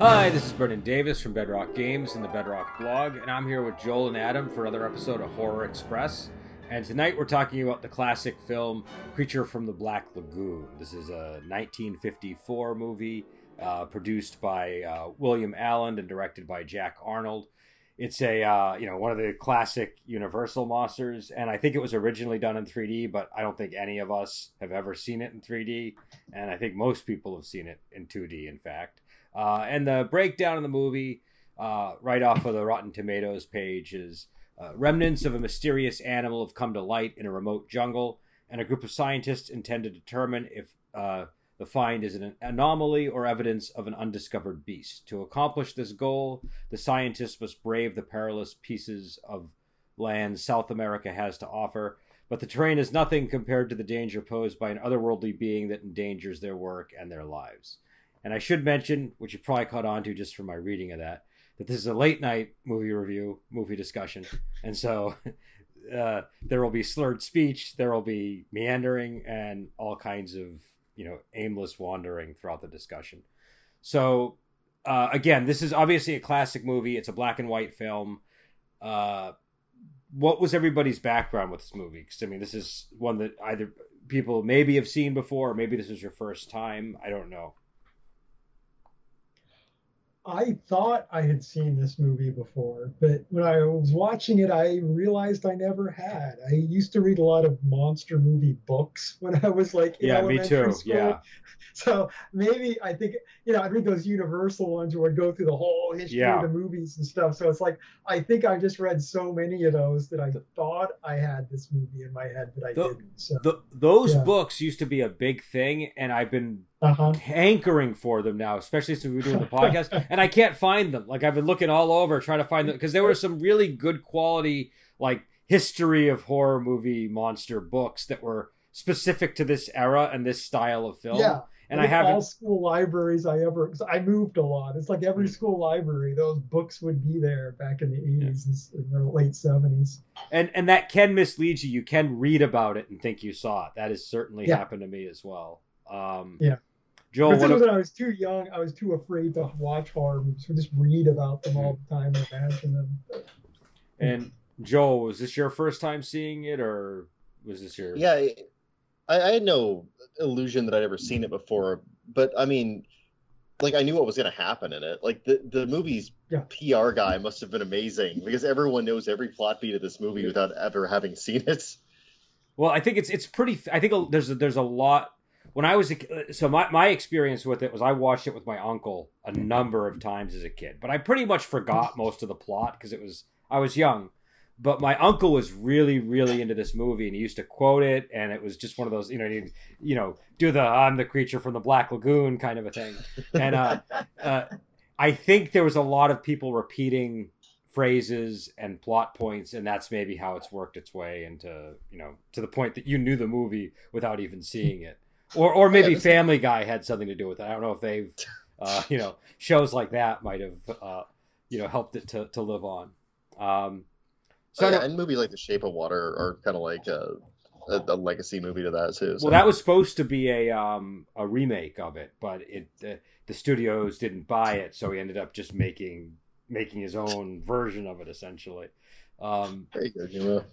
Hi, this is Brendan Davis from Bedrock Games and the Bedrock blog, and I'm here with Joel and Adam for another episode of Horror Express. And tonight we're talking about the classic film Creature from the Black Lagoon. This is a 1954 movie uh, produced by uh, William Alland and directed by Jack Arnold. It's a uh, you know one of the classic Universal monsters, and I think it was originally done in 3D, but I don't think any of us have ever seen it in 3D, and I think most people have seen it in 2D. In fact, uh, and the breakdown of the movie, uh, right off of the Rotten Tomatoes page, is uh, remnants of a mysterious animal have come to light in a remote jungle, and a group of scientists intend to determine if uh, the find is an anomaly or evidence of an undiscovered beast. To accomplish this goal, the scientists must brave the perilous pieces of land South America has to offer. But the terrain is nothing compared to the danger posed by an otherworldly being that endangers their work and their lives. And I should mention, which you probably caught on to just from my reading of that, that this is a late night movie review, movie discussion. And so uh, there will be slurred speech, there will be meandering, and all kinds of you know aimless wandering throughout the discussion. So uh, again, this is obviously a classic movie. It's a black and white film. Uh, what was everybody's background with this movie? Because I mean, this is one that either people maybe have seen before, or maybe this is your first time. I don't know. I thought I had seen this movie before, but when I was watching it, I realized I never had. I used to read a lot of monster movie books when I was like in yeah, me too. School. Yeah. So maybe I think you know I read those Universal ones where I go through the whole history Yeah. of the movies and stuff. So it's like I think I just read so many of those that I thought I had this movie in my head, but I The- didn't. So The, those Yeah. books used to be a big thing, and I've been uh-huh. hankering for them now, especially since we're doing the podcast, and I can't find them. Like I've been looking all over trying to find them because there were some really good quality, like history of horror movie monster books that were specific to this era and this style of film. Yeah. and I haven't. all school libraries I ever I moved a lot. It's like every Mm. school library, those books would be there back in the eighties and the late seventies. and and that can mislead you. You can read about it and think you saw it. That has certainly Yeah. happened to me as well. Um, Yeah. Joel, But what, when I was too young, I was too afraid to watch horror movies. So just read about them all the time and imagine them. and Joel, was this your first time seeing it, or was this your? Yeah, I, I had no illusion that I'd ever seen it before, but I mean, like I knew what was going to happen in it. Like the the movie's Yeah. PR guy must have been amazing because everyone knows every plot beat of this movie without ever having seen it. Well, I think it's it's pretty. I think there's a, there's a lot. When I was a, so my my experience with it was I watched it with my uncle a number of times as a kid, but I pretty much forgot most of the plot because it was I was young. But my uncle was really really into this movie and he used to quote it, and it was just one of those you know you, you know do the I'm the creature from the Black Lagoon kind of a thing, and uh, uh, I think there was a lot of people repeating phrases and plot points and that's maybe how it's worked its way into you know to the point that you knew the movie without even seeing it or or maybe Yeah, family guy had something to do with it i don't know if they've uh, you know shows like that might have uh, you know helped it to, to live on um so I yeah, and movies like The Shape of Water are kind of like a, a, a legacy movie to that too. So. well that was supposed to be a um a remake of it but it uh, the studios didn't buy it so he ended up just making making his own version of it essentially um good. You know?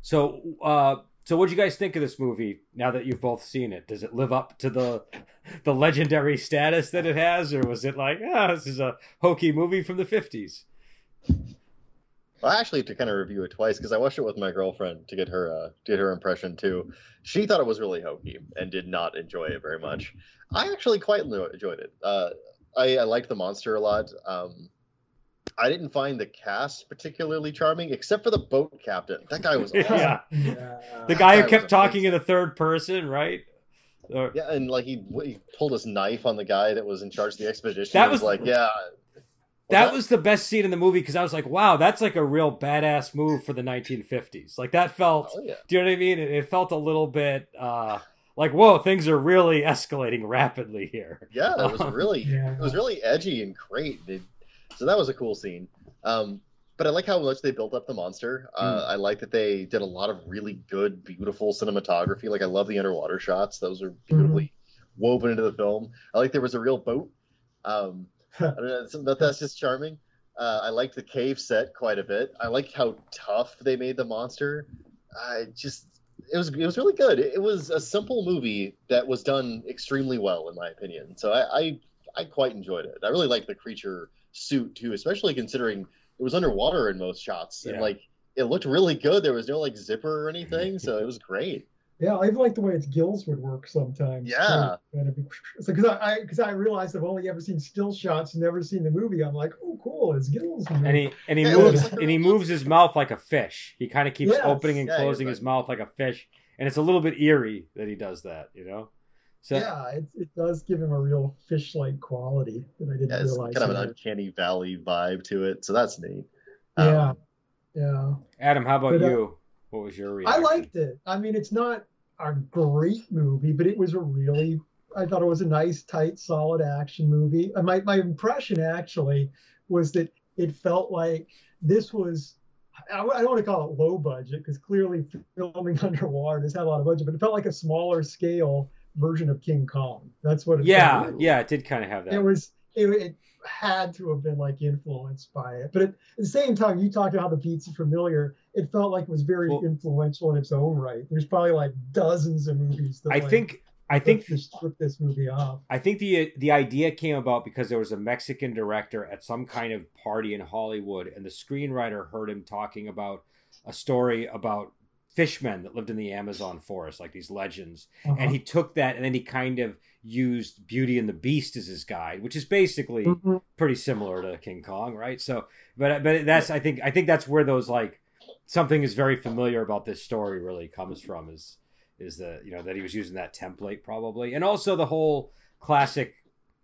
So, uh, so what do you guys think of this movie now that you've both seen it? Does it live up to the the legendary status that it has, or was it like, ah, this is a hokey movie from the fifties? Well, I actually to kind of review it twice because I watched it with my girlfriend to get her uh, get her impression too. She thought it was really hokey and did not enjoy it very much. I actually quite enjoyed it. Uh, I, I liked the monster a lot. Um, I didn't find the cast particularly charming, except for the boat captain. That guy was awesome. Yeah. Yeah. The guy who guy kept was talking in the third person, right? Or- Yeah, and like he, he pulled his knife on the guy that was in charge of the expedition. That He was- like, yeah. that was the best scene in the movie because I was like, wow, that's like a real badass move for the 1950s. Like that felt. Oh yeah. Do you know what I mean? It, it felt a little bit uh, like, whoa, things are really escalating rapidly here. Yeah, it was really Yeah. it was really edgy and great. It- so that was a cool scene. Um, but I like how much they built up the monster. Uh, Hmm. I like that they did a lot of really good, beautiful cinematography. Like I love the underwater shots; those are beautifully woven into the film. I like there was a real boat. Um, I don't know, that, that's just charming. Uh, I liked the cave set quite a bit. I like how tough they made the monster. I just it was it was really good. It was a simple movie that was done extremely well, in my opinion. So I I, I quite enjoyed it. I really liked the creature suit too, especially considering it was underwater in most shots Yeah. and like it looked really good. There was no like zipper or anything, so it was great. Yeah, I like the way its gills would work sometimes. Yeah. too. Be- So because I because I, realized I've only ever seen still shots, never seen the movie. I'm like, oh, cool, his gills. move. and he and he Yeah, moves like and he moves his mouth like a fish. He kind of keeps Yes. opening and Yeah, closing he's his mouth like a fish, and it's a little bit eerie that he does that. You know. So yeah, it, it does give him a real fish-like quality that I didn't Yeah, it's realize. kind of he an uncanny valley vibe to it, so that's neat. Um, yeah, yeah. Adam, how about But, uh, you? What was your reaction? I liked it. I mean, it's not a great movie, but it was a really, I thought it was a nice, tight, solid action movie. My, my impression actually was that it felt like this was, I, I don't want to call it low budget because clearly filming underwater has had a lot of budget, but it felt like a smaller scale version of King Kong. That's what it Yeah, like. yeah, it did kind of have that. It was, it, it had to have been like influenced by it. But at, at the same time, you talked about how the beats are familiar. It felt like it was very Well- influential in its own right. There's probably like dozens of movies that I like, think I think this, ripped this movie off. I think the the idea came about because there was a Mexican director at some kind of party in Hollywood, and the screenwriter heard him talking about a story about fishmen that lived in the Amazon forest, like these legends. Uh-huh. And he took that and then he kind of used Beauty and the Beast as his guide, which is basically Mhm. pretty similar to King Kong, right? So, but but that's I think I think that's where those like something is very familiar about this story really comes from is is the you know that he was using that template probably, and also the whole classic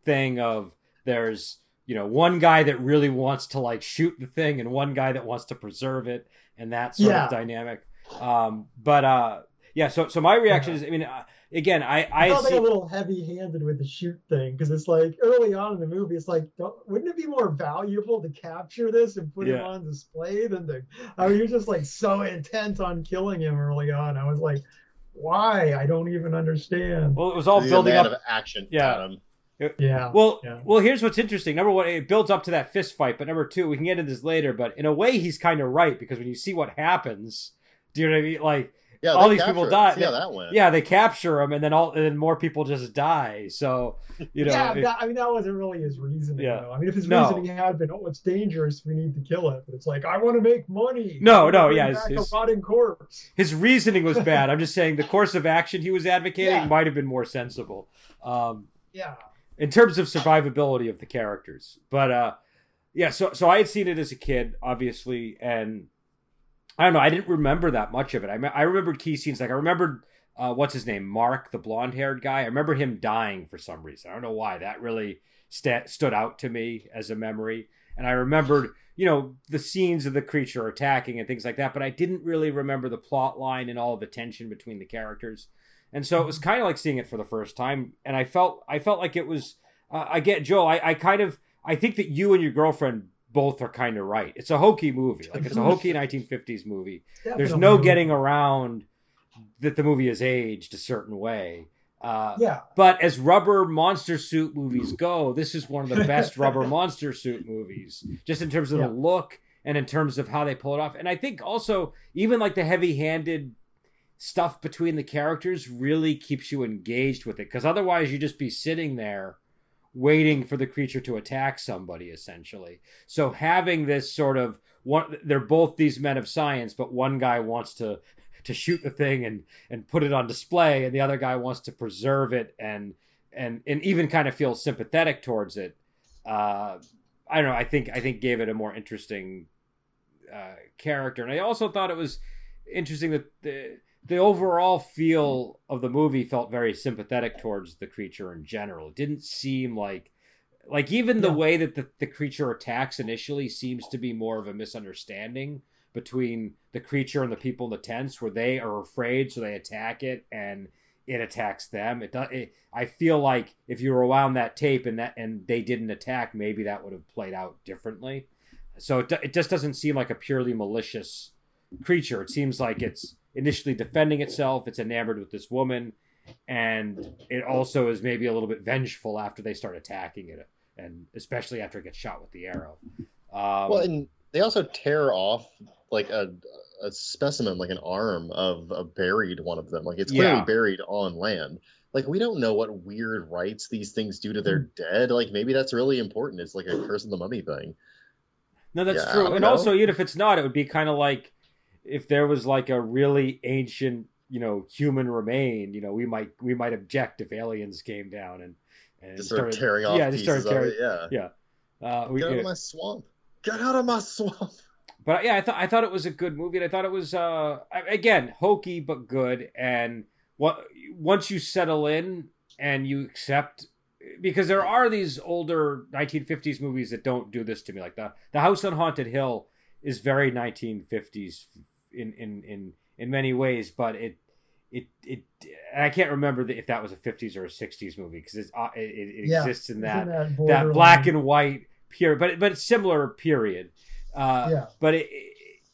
thing of there's you know one guy that really wants to like shoot the thing and one guy that wants to preserve it and that sort Yeah. of dynamic. Um, but uh, yeah, so so my reaction is I mean uh, again I I I felt like see, a little heavy-handed with the shoot thing because it's like early on in the movie, it's like, don't, wouldn't it be more valuable to capture this and put him Yeah. on display than to? I mean, you're just like so intent on killing him early on. I was like, why? I don't even understand. well it was all He's building up of action. Yeah. Adam. Yeah. Well, Yeah. well, here's what's interesting. Number one, it builds up to that fist fight, but number two, we can get into this later. But in a way, he's kind of right because when you see what happens, do you know what I mean? Like, Yeah, All these people die. See how that went. yeah, they capture him, and then all, and then more people just die. So, you know, yeah, it- that, I mean that wasn't really his reasoning. Yeah. Though. I mean, if his No. reasoning had been, "Oh, it's dangerous, we need to kill it," but it's like, "I want to make money." No, no, yeah, back his- a rotting corpse. his reasoning was bad. I'm just saying the course of action he was advocating Yeah. might have been more sensible. Um, Yeah, in terms of survivability of the characters. But uh yeah, so so I had seen it as a kid, obviously, and I don't know, I didn't remember that much of it. I me- I remembered key scenes like I remembered uh what's his name, Mark, the blonde-haired guy. I remember him dying for some reason. I don't know why. That really sta stood out to me as a memory. And I remembered, you know, the scenes of the creature attacking and things like that, but I didn't really remember the plot line and all of the tension between the characters. And so it was kind of like seeing it for the first time, and I felt I felt like it was. Uh, I get Joe. I, I kind of I think that you and your girlfriend both are kind of right. It's a hokey movie, like it's a hokey 1950s movie. There's no getting around that the movie is aged a certain way. Uh, Yeah, but as rubber monster suit movies go, this is one of the best rubber monster suit movies, just in terms of Yeah. the look and in terms of how they pull it off. And I think also even like the heavy-handed stuff between the characters really keeps you engaged with it because otherwise you just be sitting there waiting for the creature to attack somebody essentially. So having this sort of one they're both these men of science but one guy wants to to shoot the thing and and put it on display and the other guy wants to preserve it and and and even kind of feel sympathetic towards it. Uh I don't know, I think I think gave it a more interesting uh character. And I also thought it was interesting that the the overall feel of the movie felt very sympathetic towards the creature in general. It didn't seem like like even the Yeah. way that the, the creature attacks initially seems to be more of a misunderstanding between the creature and the people in the tents where they are afraid so they attack it and it attacks them it does it, i feel like if you were around that tape and that and they didn't attack maybe that would have played out differently so it, it just doesn't seem like a purely malicious creature it seems like it's initially defending itself it's enamored with this woman and it also is maybe a little bit vengeful after they start attacking it and especially after it gets shot with the arrow. Um, well, and they also tear off like a, a specimen, like an arm of a buried one of them. Like it's clearly Yeah. buried on land. Like we don't know what weird rites these things do to their dead. Like maybe that's really important. It's like a curse of the mummy thing. No, that's Yeah, true. And know. also, even if it's not, it would be kind of like if there was like a really ancient, you know, human remain. You know, we might we might object if aliens came down and and Just start tearing off yeah, just started of tearing. it. Yeah. Uh, we, Get out of my swamp. Get out of my swamp. but yeah, I thought I thought it was a good movie. And I thought it was uh again hokey but good. And what once you settle in and you accept. Because there are these older 1950s movies that don't do this to me, like the the House on Haunted Hill is very 1950s in in in in many ways, but it it it and I can't remember if that was a 50s or a 60s movie because it, it, it Yeah, exists in Isn't that that black and white period, but but it's similar period. Uh, yeah, but it,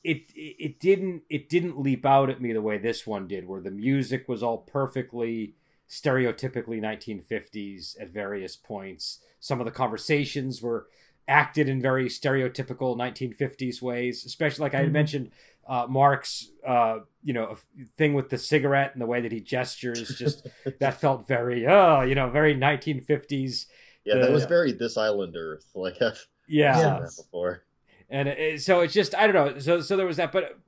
it it didn't it didn't leap out at me the way this one did, where the music was all perfectly stereotypically 1950s at various points. Some of the conversations were acted in very stereotypical 1950s ways, especially like I had Mhm. mentioned uh, Mark's uh, you know thing with the cigarette and the way that he gestures just that felt very uh you know very 1950s Yeah, that was very this island Earth. Like I've yeah seen that before. and it, so it's just I don't know. So so there was that, but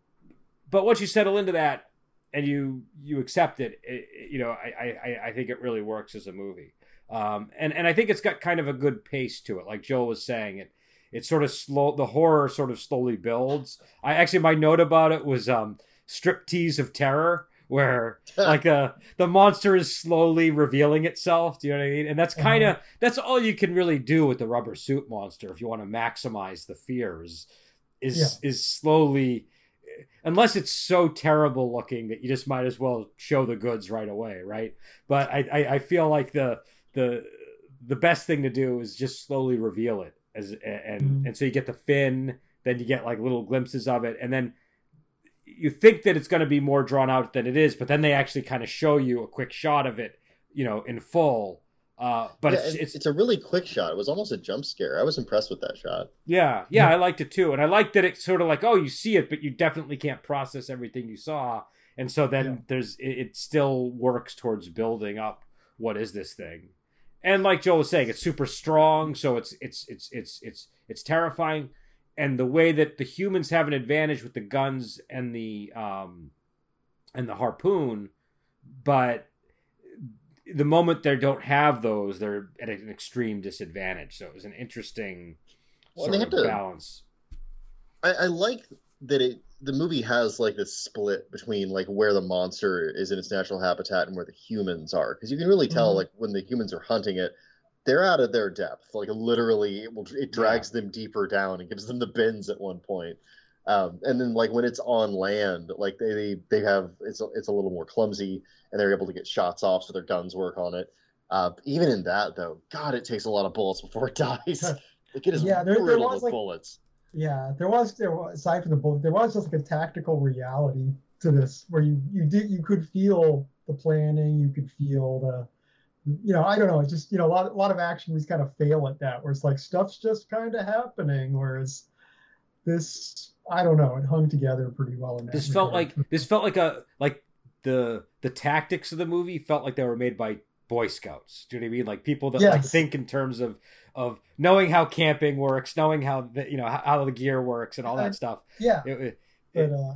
but once you settle into that and you you accept it, it it- you know I, I I think it really works as a movie. Um, and and I think it's got kind of a good pace to it, like Joel was saying. It it sort of slow the horror sort of slowly builds. I actually my note about it was um striptease of terror where like uh the monster is slowly revealing itself do you know what i mean and that's kind of that's all you can really do with the rubber suit monster if you want to maximize the fears is Yeah. is slowly unless it's so terrible looking that you just might as well show the goods right away right but i i, I feel like the the the best thing to do is just slowly reveal it as and Mhm. and so you get the fin then you get like little glimpses of it and then you think that it's going to be more drawn out than it is, but then they actually kind of show you a quick shot of it, you know, in full. Uh, but Yeah, it's, it's it's a really quick shot. It was almost a jump scare. I was impressed with that shot. yeah, yeah, I liked it too, and I liked that it's sort of like, oh, you see it, but you definitely can't process everything you saw, and so then Yeah. there's it, it still works towards building up what is this thing, and like Joel was saying, it's super strong, so it's it's it's it's it's it's terrifying, and the way that the humans have an advantage with the guns and the um and the harpoon, but the moment they don't have those, they're at an extreme disadvantage. So it was an interesting Well, sort of to- balance. I, I like that it the movie has like this split between like where the monster is in its natural habitat and where the humans are because you can really tell Mhm. like when the humans are hunting it they're out of their depth like literally it will it drags them deeper down and gives them the bends at one point. Um, and then like when it's on land like they they, they have it's a, it's a little more clumsy and they're able to get shots off so their guns work on it. Uh, even in that though god it takes a lot of bullets before it dies. Like it is Yeah, there- there riddled was, with like- bullets yeah. There was there was aside from the bullet, there was just like a tactical reality to this where you you did you could feel the planning, you could feel the you know, I don't know, it's just you know a lot a lot of action movies kind of fail at that where it's like stuff's just kind of happening, whereas this I don't know, it hung together pretty well in that. This felt regard. like this felt like a like the the tactics of the movie felt like they were made by Boy Scouts. Do you know what I mean? Like people that like think in terms of of knowing how camping works, knowing how the, you know how, the gear works and all that stuff. yeah, It- it- but uh,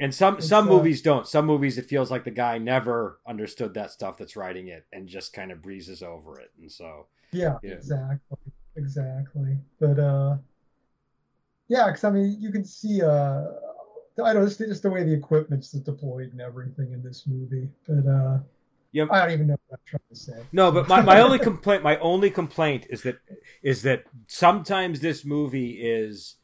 and some some uh, movies don't. Some movies it feels like the guy never understood that stuff that's writing it and just kind of breezes over it. And so Yeah, Yeah. exactly, exactly. But uh, yeah, because I mean, you can see uh, I don't know, just, just the way the equipment's deployed and everything in this movie. But uh, Yeah. I don't even know I'm trying to say. No, but my, my only complaint my only complaint is that is that sometimes this movie is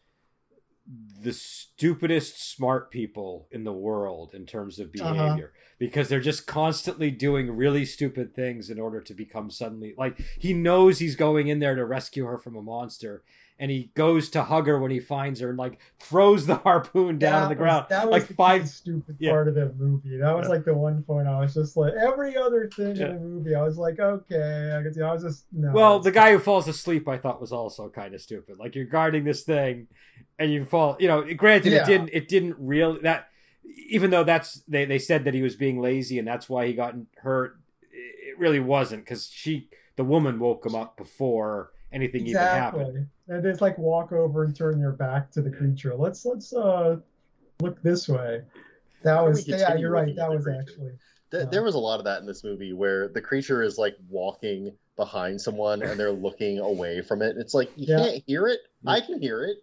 the stupidest smart people in the world in terms of Uh-huh. behavior because they're just constantly doing really stupid things in order to become suddenly like he knows he's going in there to rescue her from a monster and he goes to hug her when he finds her and like throws the harpoon down on the ground. That was like the five- stupid Yeah. part of that movie. That was like the one point I was just like every other thing Yeah. in the movie. I was like, okay, I could see. I was just no. Well, the guy who falls asleep, I thought was also kind of stupid. Like you're guarding this thing, and you fall. You know, granted, Yeah. it didn't. It didn't really that. Even though that's they they said that he was being lazy and that's why he got hurt. It really wasn't because she, the woman, woke him up before anything even happened. Exactly. And it's like walk over and turn your back to the creature. Let's let's uh look this way. That was yeah, you're right. That was creature? actually Th- Yeah. There was a lot of that in this movie where the creature is like walking behind someone and they're looking away from it. It's like you Yeah. can't hear it. I can hear it.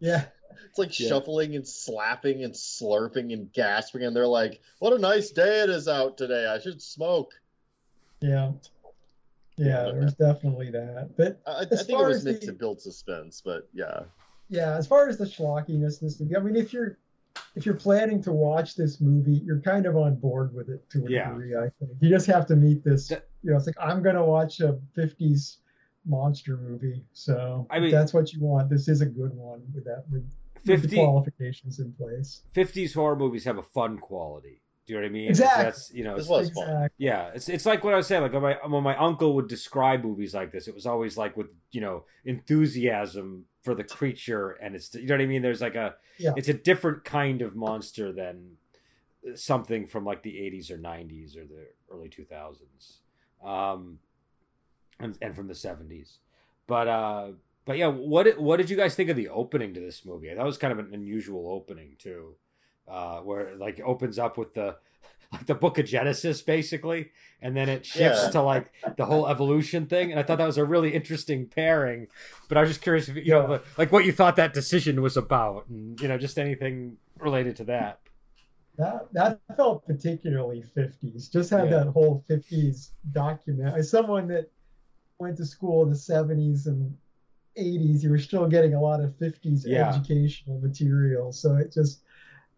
yeah. It's like Yeah. shuffling and slapping and slurping and gasping, and they're like, "What a nice day it is out today. I should smoke." Yeah. Yeah, there was definitely that. But I, I think it was meant the- to build suspense, but yeah, yeah, as far as the schlockiness, this I mean, if you're if you're planning to watch this movie, you're kind of on board with it to a Yeah. degree. I think you just have to meet this. That- you know, it's like I'm gonna watch a '50s monster movie, so I if mean- that's what you want. This is a good one with that with, with 50, qualifications in place. 50s horror movies have a fun quality. Do you know what I mean? Exactly. That's you know. this it's- was fun. Yeah, it's it's like what I was saying. Like when my when my uncle would describe movies like this, it was always like with you know enthusiasm for the creature, and it's you know what I mean. There's like a Yeah. it's a different kind of monster than something from like the 80s or 90s or the early 2000s, um, and and from the 70s. But uh, but yeah, what did- what did you guys think of the opening to this movie? That was kind of an unusual opening too, uh, where it, like opens up with the like the book of Genesis basically, and then it shifts Yeah. to like the whole evolution thing. And I thought that was a really interesting pairing. But I was just curious if you know like what you thought that decision was about, and you know just anything related to that. That that felt particularly 50s. Just had Yeah. that whole 50s document. As someone that went to school in the 70s and 80s, you were still getting a lot of 50s Yeah. educational material. So it just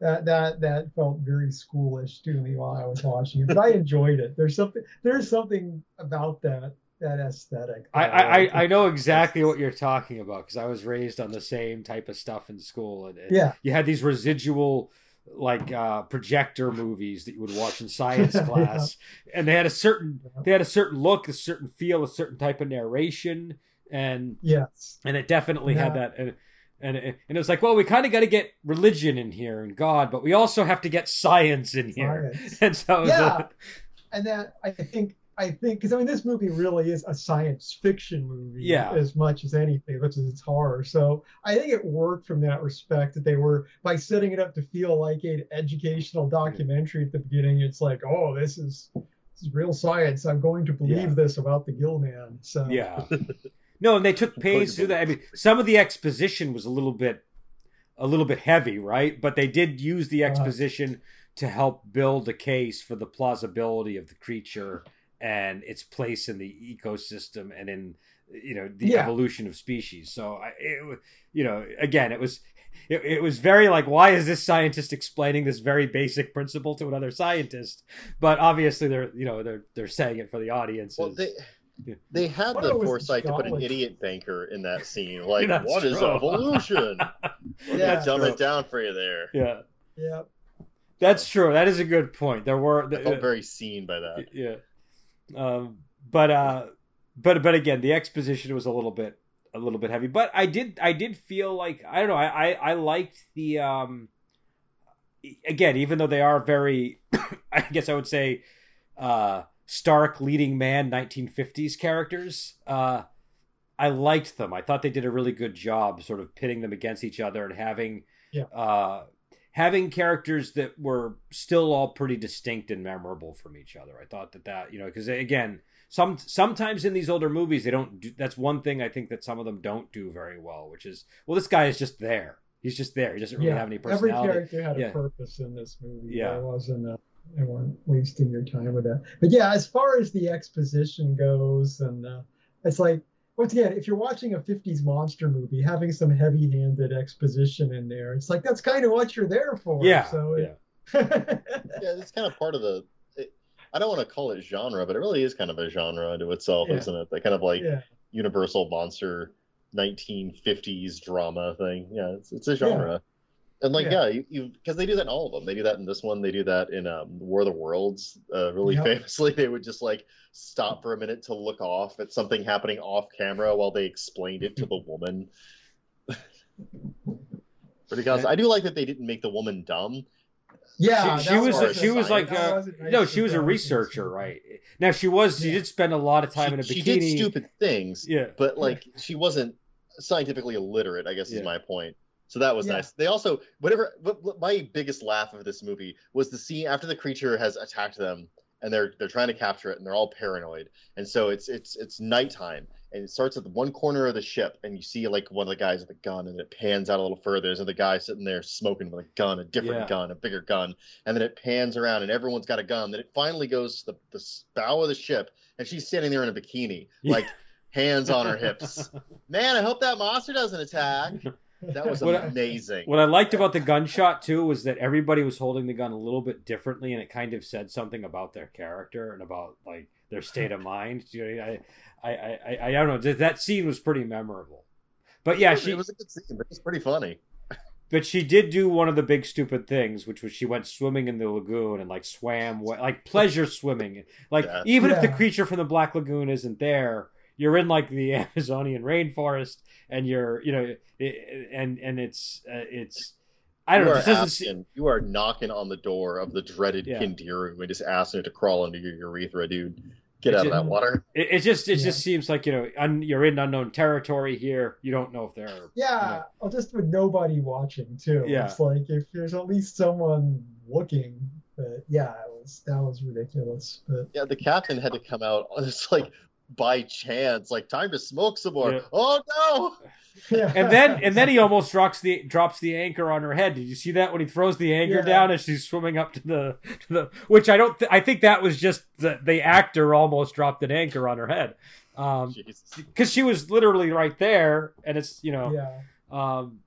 that that that felt very schoolish to me while I was watching it. But I enjoyed it. There's something there's something about that that aesthetic. I, that I, liked. I- I know exactly what you're talking about because I was raised on the same type of stuff in school, and, and yeah. you had these residual like uh, projector movies that you would watch in science Yeah. class, and they had a certain Yeah. they had a certain look, a certain feel, a certain type of narration, and Yes. and it definitely had that. And, and it, and it was like, well, we kind of got to get religion in here and God, but we also have to get science in here. Science. And so, Yeah. a- and that I think I think because I mean this movie really is a science fiction movie Yeah. as much as anything, which is it's horror. So I think it worked from that respect that they were by setting it up to feel like an educational documentary at the beginning. It's like, oh, this is this is real science. I'm going to believe Yeah. this about the Gill Man. So yeah. No, and they took pains to do that. I mean, some of the exposition was a little bit, a little bit heavy, right? But they did use the Uh-huh. exposition to help build a case for the plausibility of the creature and its place in the ecosystem and in you know the Yeah. evolution of species. So I, it, you know, again, it was. It, it was very like, why is this scientist explaining this very basic principle to another scientist? But obviously, they're you know they're they're saying it for the audience. Well, they Yeah. They had What the foresight to put an idiot banker in that scene. Like, That's what is true. evolution? Yeah. dumb True. it down for you there. yeah. yeah, That's true. That is a good point. There were, I felt very seen by that. yeah, um, but uh, but but again, the exposition was a little bit a little bit heavy. But I did I did feel like I don't know. I I, I liked the um, again, even though they are very, I guess I would say, uh, stark leading man 1950s characters. Uh, I liked them. I thought they did a really good job, sort of pitting them against each other and having, Yeah. uh, having characters that were still all pretty distinct and memorable from each other. I thought that that you know because again, some sometimes in these older movies they don't. do That's one thing I think that some of them don't do very well, which is well, this guy is just there. He's just there. He doesn't really yeah. have any personality. Every character had a purpose in this movie. Yeah. There wasn't a, they weren't wasting your time with that. But yeah, as far as the exposition goes, and uh, it's like once again, if you're watching a 50s monster movie, having some heavy-handed exposition in there, it's like that's kind of what you're there for. Yeah, So yeah. it- Yeah, it's kind of part of the. It, I don't want to call it genre, but it really is kind of a genre unto itself, Yeah. isn't it? That kind of like yeah. universal monster 1950s drama thing. Yeah, it's, it's a genre. And like, yeah, Yeah. you because they do that in all of them. They do that in this one. They do that in um, War of the Worlds. Uh, really Yep. famously, they would just like stop for a minute to look off at something happening off camera while they explained it to the woman. Pretty constant. I do like that they didn't make the woman dumb. Yeah, she, she was she was like uh, a no she was a researcher right now she was she Yeah. did spend a lot of time she, in a bikini. she did stupid things, yeah but like she wasn't scientifically illiterate. I guess Yeah. is my point. So that was Yeah. nice. They also whatever. What, what my biggest laugh of this movie was the scene after the creature has attacked them and they're they're trying to capture it and they're all paranoid. And so it's it's it's nighttime and it starts at the one corner of the ship and you see like one of the guys with a gun and it pans out a little further. There's another guy sitting there smoking with a gun, a different Yeah. gun, a bigger gun, and then it pans around and everyone's got a gun. Then it finally goes to the, the bow of the ship and she's standing there in a bikini, Yeah. like hands on her hips. Man, I hope that monster doesn't attack. That was What I- amazing. What I liked about the gunshot too was that everybody was holding the gun a little bit differently, and it kind of said something about their character and about like their state of mind. You know, I, I, I, I, I don't know. That- That scene was pretty memorable. But yeah, she it was a good scene, but it was pretty funny. but she did do one of the big stupid things, which was she went swimming in the lagoon and like swam like pleasure swimming. Like Yeah. even if the creature from the Black Lagoon isn't there, you're in like the Amazonian rainforest, and you're you know, it, and and it's uh, it's I don't you know. are This doesn't se- asking, you are knocking on the door of the dreaded Yeah. candiru and just asking it to crawl under your urethra, dude. Get It out of that water. It, it just it Yeah. just seems like you know un, you're in unknown territory here. You don't know if they're Yeah, well, just with nobody watching too. Yeah. It's like if there's at least someone looking. But yeah, it was that was ridiculous. But Yeah, the captain had to come out. It's like by chance, like time to smoke some more. Yeah. Oh no! and then and then he almost drops the drops the anchor on her head. Did you see that when he throws the anchor Yeah. down as she's swimming up to the to the which I don't th- I think that was just the the actor almost dropped an anchor on her head. Um cuz she was literally right there and it's, you know, yeah. um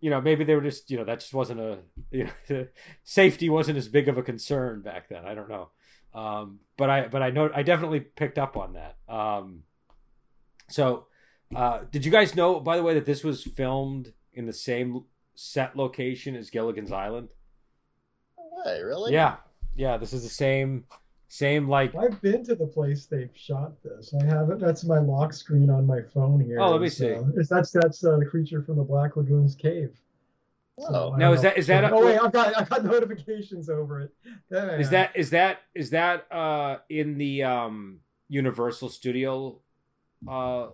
you know, maybe they were just, you know, that just wasn't a you know, safety wasn't as big of a concern back then. I don't know. Um but I but I know I definitely picked up on that. Um so uh did you guys know by the way that this was filmed in the same set location as Gilligan's Island? No way, really? Yeah. Yeah, this is the same same like I've been to the place they've shot this. I have it. That's my lock screen on my phone here. Oh, let me It's, see. it's, that's that's uh, the creature from the Black Lagoon's cave. Oh. Now, is that- is that a- oh wait, I've got I've got notifications over it. There Is that is that is that uh in the um Universal Studio uh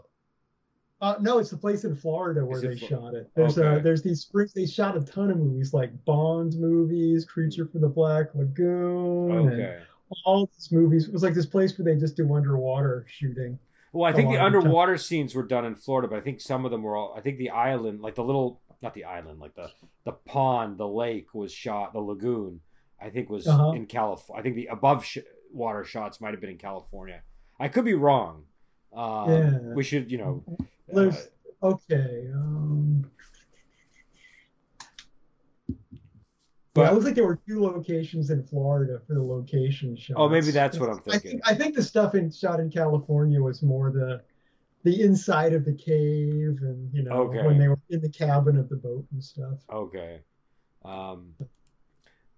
Uh, no, it's the place in Florida where they Flo- shot it. There's Okay. uh, there's these springs. They shot a ton of movies like Bond movies, Creature from the Black Lagoon, and all these movies. It was like this place where they just do underwater shooting. Well, I think the the time. underwater scenes were done in Florida, but I think some of them were all I think the island, like the little not the island, like the the pond, the lake was shot, the lagoon, I think was Uh-huh. in California. I think the above sh- water shots might have been in California. I could be wrong. Um, Yeah. We should, you know, uh, okay. Um, But- yeah, it looks like there were two locations in Florida for the location shots. Oh, maybe that's what I'm I thinking. think I think the stuff in shot in California was more the the inside of the cave and you know Okay. when they were in the cabin of the boat and stuff. Okay. Um,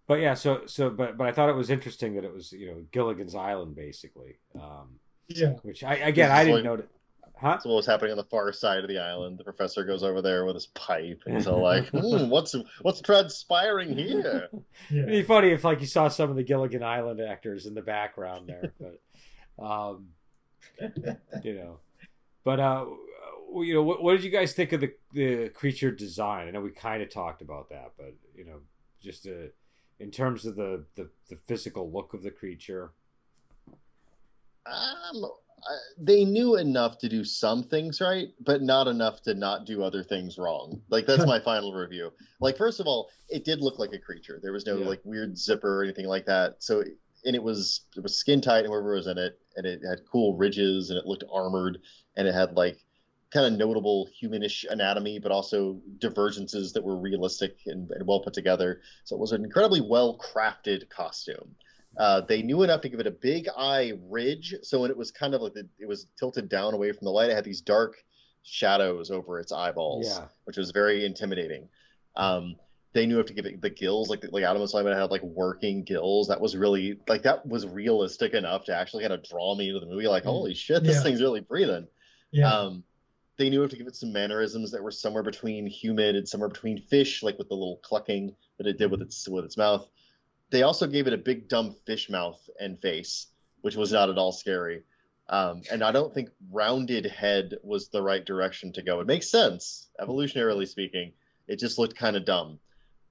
but yeah, so so but but I thought it was interesting that it was you know Gilligan's Island basically, um, Yeah. which I again I didn't like- know. Huh? That's what was happening on the far side of the island. The professor goes over there with his pipe, and he's all like, hmm, "What's what's transpiring here?" Yeah. It'd be funny if like you saw some of the Gilligan Island actors in the background there, but um, you know, but uh, you know, what, what did you guys think of the the creature design? I know we kind of talked about that, but you know, just uh, in terms of the, the the physical look of the creature. Um, they knew enough to do some things right, but not enough to not do other things wrong. Like that's my final review. Like first of all, it did look like a creature. There was no Yeah. like weird zipper or anything like that. So and it was it was skin tight, and whoever was in it, and it had cool ridges, and it looked armored, and it had like kind of notable humanish anatomy, but also divergences that were realistic and, and well put together. So it was an incredibly well crafted costume. Uh, they knew enough to give it a big eye ridge, so when it was kind of like the, it was tilted down away from the light, it had these dark shadows over its eyeballs, Yeah. which was very intimidating. Um, they knew how to give it the gills, like like Adam was talking about, had like working gills. That was really like that was realistic enough to actually kind of draw me into the movie. Like, Mm. holy shit, this Yeah. thing's really breathing. Yeah. Um, they knew how to give it some mannerisms that were somewhere between human and somewhere between fish, like with the little clucking that it did with its with its mouth. They also gave it a big dumb fish mouth and face, which was not at all scary. Um, and I don't think rounded head was the right direction to go. It makes sense, evolutionarily speaking. It just looked kind of dumb.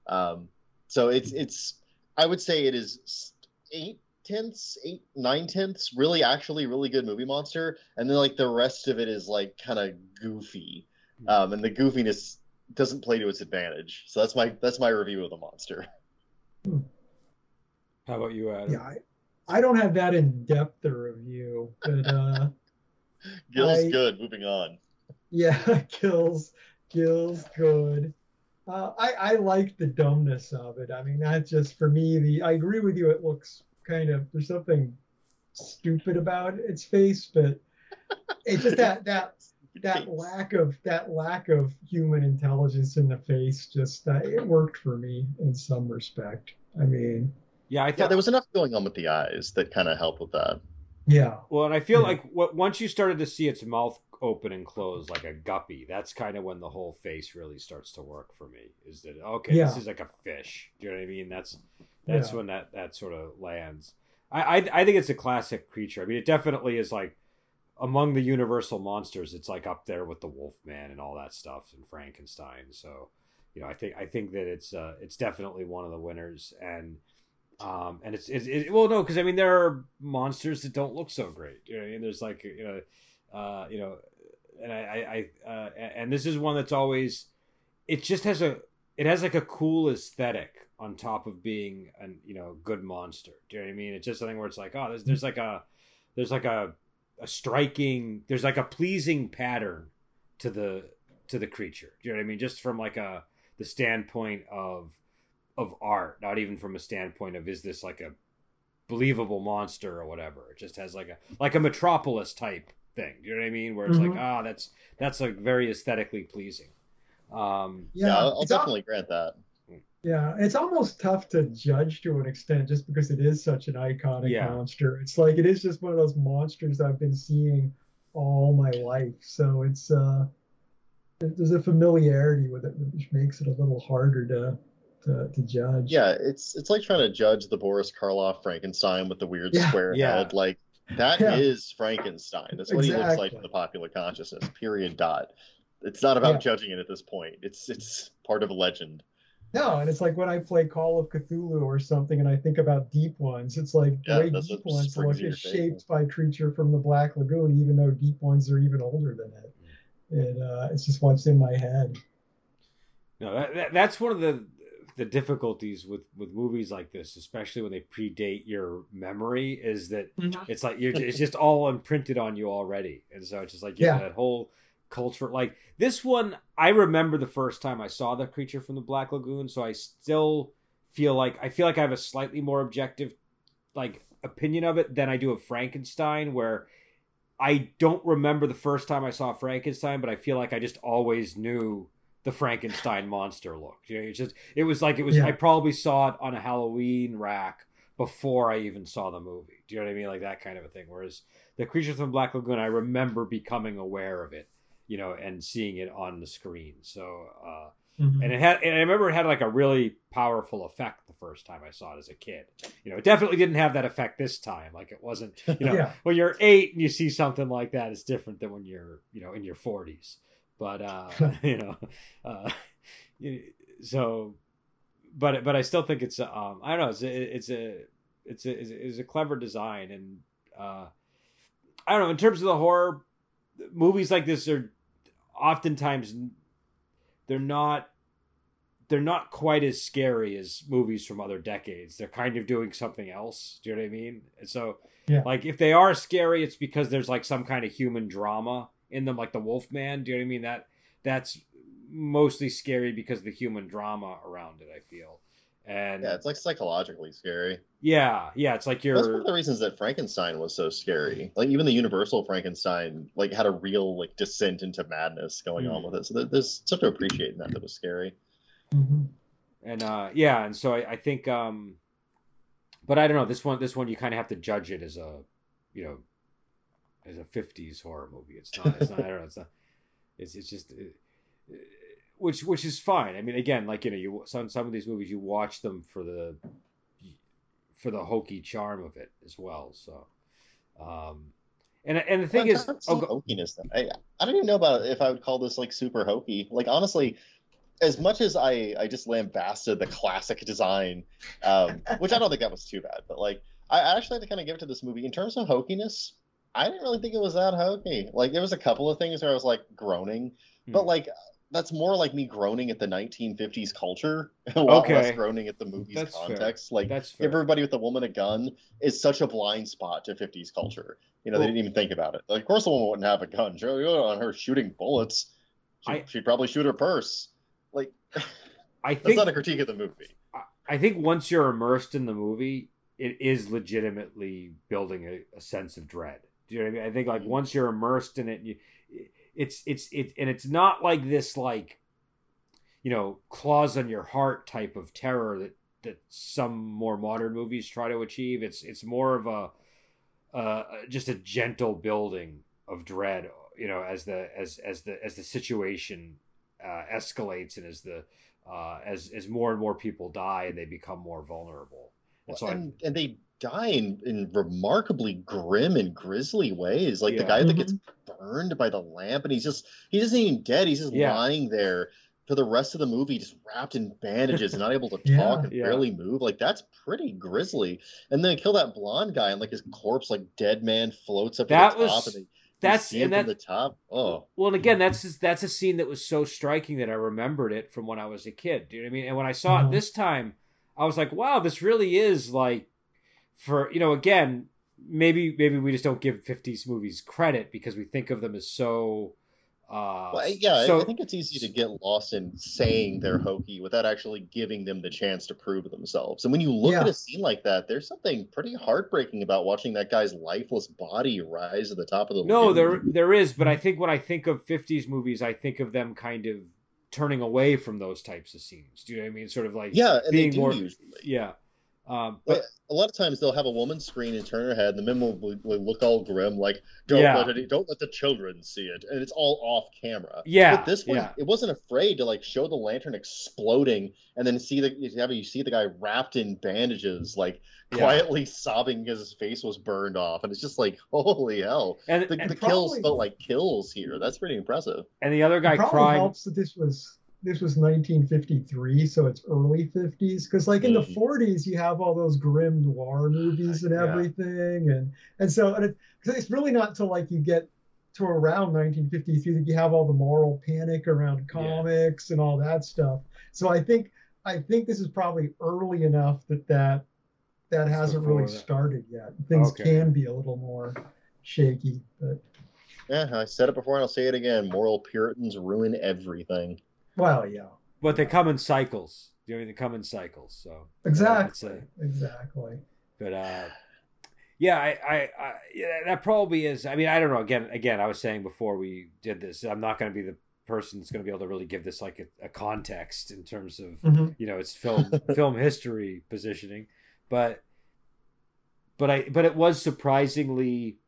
Um, so it's it's I would say it is eight tenths, eight nine tenths, really actually really good movie monster, and then like the rest of it is like kind of goofy, um, and the goofiness doesn't play to its advantage. So that's my that's my review of the monster. How about you, Adam? yeah. I, I don't have that in depth a review, but uh, Gil's I- good. Moving on. yeah, kills, kills good. Uh, I I like the dumbness of it. I mean, that's just for me. The I agree with you. It looks kind of there's something stupid about its face, but it's just that that that lack of that lack of human intelligence in the face just uh, it worked for me in some respect. I mean, Yeah, I Yeah, thought. there was enough going on with the eyes that kind of helped with that. yeah, well, and I feel Yeah. like what, once you started to see its mouth open and close like a guppy, that's kind of when the whole face really starts to work for me. Is that okay? This is like a fish. Do you know what I mean? That's that's Yeah. when that that sort of lands. I, I I think it's a classic creature. I mean, it definitely is like among the universal monsters. It's like up there with the Wolfman and all that stuff and Frankenstein. So you know, I think I think that it's uh, it's definitely one of the winners and. Um, and it's, it's it, well, no, because I mean there are monsters that don't look so great. You know, what I mean, there's like you know, uh, you know, and I, I, I uh, and this is one that's always, it just has a, it has like a cool aesthetic on top of being an you know good monster. Do you know what I mean? It's just something where it's like, oh, there's there's like a, there's like a, a striking, there's like a pleasing pattern to the to the creature. Do you know what I mean? Just from like a the standpoint of of art, not even from a standpoint of is this like a believable monster or whatever. It just has like a like a metropolis type thing. Do you know what I mean? Where it's like, Mhm. ah, that's that's like very aesthetically pleasing. Um Yeah, yeah. I'll, I'll it's al- definitely grant that. Yeah, it's almost tough to judge to an extent just because it is such an iconic Yeah. monster. It's like it is just one of those monsters I've been seeing all my life. So it's uh there's a familiarity with it which makes it a little harder to to, to judge. Yeah, it's it's like trying to judge the Boris Karloff Frankenstein with the weird Yeah. square Yeah. head. Like that is Yeah. Frankenstein. That's what he looks like in the popular consciousness. Period. Dot. It's not about Yeah. judging it at this point. It's it's part of a legend. No, and it's like when I play Call of Cthulhu or something and I think about Deep Ones, it's like the Yeah, way Deep Ones springs look to your is shaped by Creature from the Black Lagoon, even though Deep Ones are even older than it. And uh, it's just what's in my head. no, that, that, that's one of the the difficulties with with movies like this, especially when they predate your memory, is that it's like you're it's just all imprinted on you already and so it's just like yeah, Yeah. that whole culture like this one i remember the first time i saw the creature from the black lagoon so i still feel like i feel like i have a slightly more objective like opinion of it than i do of frankenstein where i don't remember the first time i saw frankenstein but i feel like i just always knew the frankenstein monster look you know, it's just it was like it was Yeah. i probably saw it on a halloween rack before I even saw the movie. Do you know what I mean? Like that kind of a thing. Whereas the Creatures from Black Lagoon, I remember becoming aware of it, you know, and seeing it on the screen. So, uh, Mhm. and it had, and I remember it had like a really powerful effect the first time I saw it as a kid. You know, it definitely didn't have that effect this time. Like it wasn't, you know, Yeah. when you're eight and you see something like that, it's different than when you're, you know, in your forties. But, uh, you know, uh, so, but but I still think it's a, um I don't know it's a, it's a it's a it's a clever design and uh I don't know in terms of the horror movies like this are oftentimes they're not they're not quite as scary as movies from other decades. They're kind of doing something else. Do you know what I mean? And so Yeah. like if they are scary, it's because there's like some kind of human drama in them, like the Wolfman. Do you know what I mean? That that's mostly scary because of the human drama around it. I feel, And Yeah, it's like psychologically scary. yeah, yeah, it's like you're That's one you're of the reasons that Frankenstein was so scary. Like even the Universal Frankenstein, like had a real like descent into madness going on Mm. with it. So there's stuff to appreciate in that that was scary. Mhm. and uh yeah, and so I, I think um but I don't know, this one this one you kind of have to judge it as a you know as a 50s horror movie. It's not it's not I don't know, it's not it's it's just uh, which which is fine. I mean again, like you know, you some some of these movies you watch them for the for the hokey charm of it as well. So um and and the thing Well, is oh, go- hokiness. though. I I don't even know about if I would call this like super hokey. Like honestly, as much as I I just lambasted the classic design, um, which I don't think that was too bad, but like I actually have to kind of give it to this movie in terms of hokiness. I didn't really think it was that hokey. Like there was a couple of things where I was like groaning, but Hmm. like that's more like me groaning at the 1950s culture, a lot less Okay. groaning at the movie's That's fair. context. Like that's fair. everybody with a woman a gun is such a blind spot to 50s culture. You know, Well- they didn't even think about it. Like, of course, the woman wouldn't have a gun. Sure, on her shooting bullets, she, I- she'd probably shoot her purse. Like, I think that's not a critique of the movie. I think once you're immersed in the movie, it is legitimately building a, a sense of dread. Do you know what I mean? I think like Mhm. once you're immersed in it, you, it's it's it, and it's not like this like, you know, claws on your heart type of terror that that some more modern movies try to achieve. It's it's more of a, uh, just a gentle building of dread. You know, as the as as the as the situation uh, escalates and as the uh, as as more and more people die and they become more vulnerable. And so I, and, and they die in, in remarkably grim and grisly ways. Like the guy that Mhm. gets burned by the lamp, and he's just he isn't even dead. He's just Yeah. lying there for the rest of the movie, just wrapped in bandages and not able to Yeah. talk and Yeah. barely move. Like that's pretty grisly. And then kill that blonde guy, and like his corpse, like dead man, floats up That to the top, was- and they, that's see and that the top. Oh, well, and again, that's just, that's a scene that was so striking that I remembered it from when I was a kid. Do you know what I mean? And when I saw it Mhm. this time, I was like, wow, this really is like for you know again maybe maybe we just don't give 50s movies credit because we think of them as so uh Well, yeah, I- so I think it's easy to get lost in saying they're hokey without actually giving them the chance to prove themselves. And when you look Yeah. at a scene like that, there's something pretty heartbreaking about watching that guy's lifeless body rise to the top of the No, lagoon. there there is, but I think when I think of 50s movies, I think of them kind of turning away from those types of scenes. Do you know what I mean? Sort of like yeah, and being they do more- usually. yeah. Um, But but a lot of times they'll have a woman screen and turn her head, and the men will, will- will look all grim, like "Don't Yeah. let any, don't let the children see it," and it's all off camera. Yeah, but this one, yeah. it wasn't afraid to like show the lantern exploding, and then see the you have you see the guy wrapped in bandages, like Yeah. quietly sobbing because his face was burned off, and it's just like holy hell. and The, and, the kills felt like kills here. That's pretty impressive. and the other guy it probably crying. helps that this was this was 1953, so it's early 50s. Because like in the Mhm. 40s, you have all those grim noir movies and Yeah. everything, and and so and it, 'cause it's really not till like you get to around 1953 that you have all the moral panic around comics and all that stuff. So I think I think this is probably early enough that that that It's hasn't really that. started yet. Things Okay. can be a little more shaky, but Yeah, I said it before and I'll say it again. Moral Puritans ruin everything. Well, yeah, but they come in cycles. You know, they come in cycles. So exactly, It's exactly. but uh yeah I, I i yeah, that probably is i mean i don't know again again i was saying before we did this i'm not going to be the person that's going to be able to really give this like a, a context in terms of Mhm. you know it's film film history positioning but but i but it was surprisingly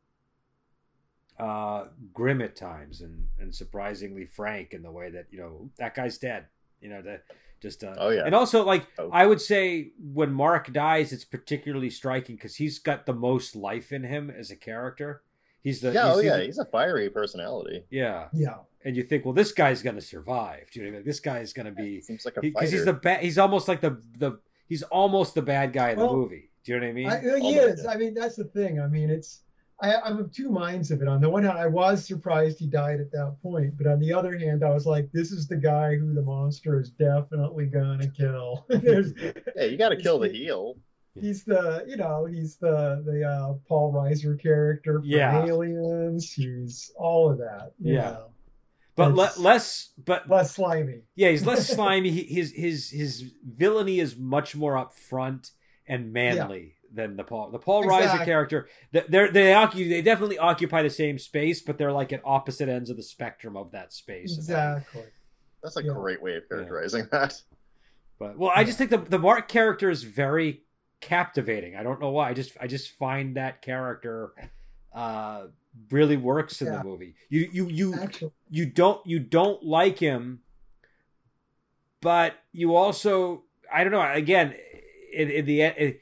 uh grim at times and and surprisingly frank in the way that you know that guy's dead you know that just uh Oh, yeah. and also like Oh. i would say when mark dies it's particularly striking because he's got the most life in him as a character he's the yeah, he's, oh he's yeah, the- he's a fiery personality. yeah Yeah. and you think well this guy's gonna survive do you know what I mean? this guy's gonna be Seems like a because fighter. he's the bad. He's almost like the the he's almost the bad guy in the movie. Do you know what I mean? I, uh, he Almost, is. I mean, that's the thing. I mean, it's. I, I'm of two minds of it. On the one hand, I was surprised he died at that point, but on the other hand, I was like, this is the guy who the monster is definitely gonna kill. There's, Hey, you got to kill the heel. he's the, you know, he's the the uh, Paul Reiser character from Yeah. Aliens. He's all of that. you Yeah. know. but le- less but less slimy. yeah he's less slimy he, his his his villainy is much more upfront and manly than the paul the paul reiser character they're they occup- they definitely occupy the same space but they're like at opposite ends of the spectrum of that space Exactly. That's a Yeah. great way of characterizing that. but well i just think the, the mark character is very captivating i don't know why i just i just find that character uh really works in Yeah. the movie you you you Actually, you don't you don't like him but you also i don't know again in, in the end it,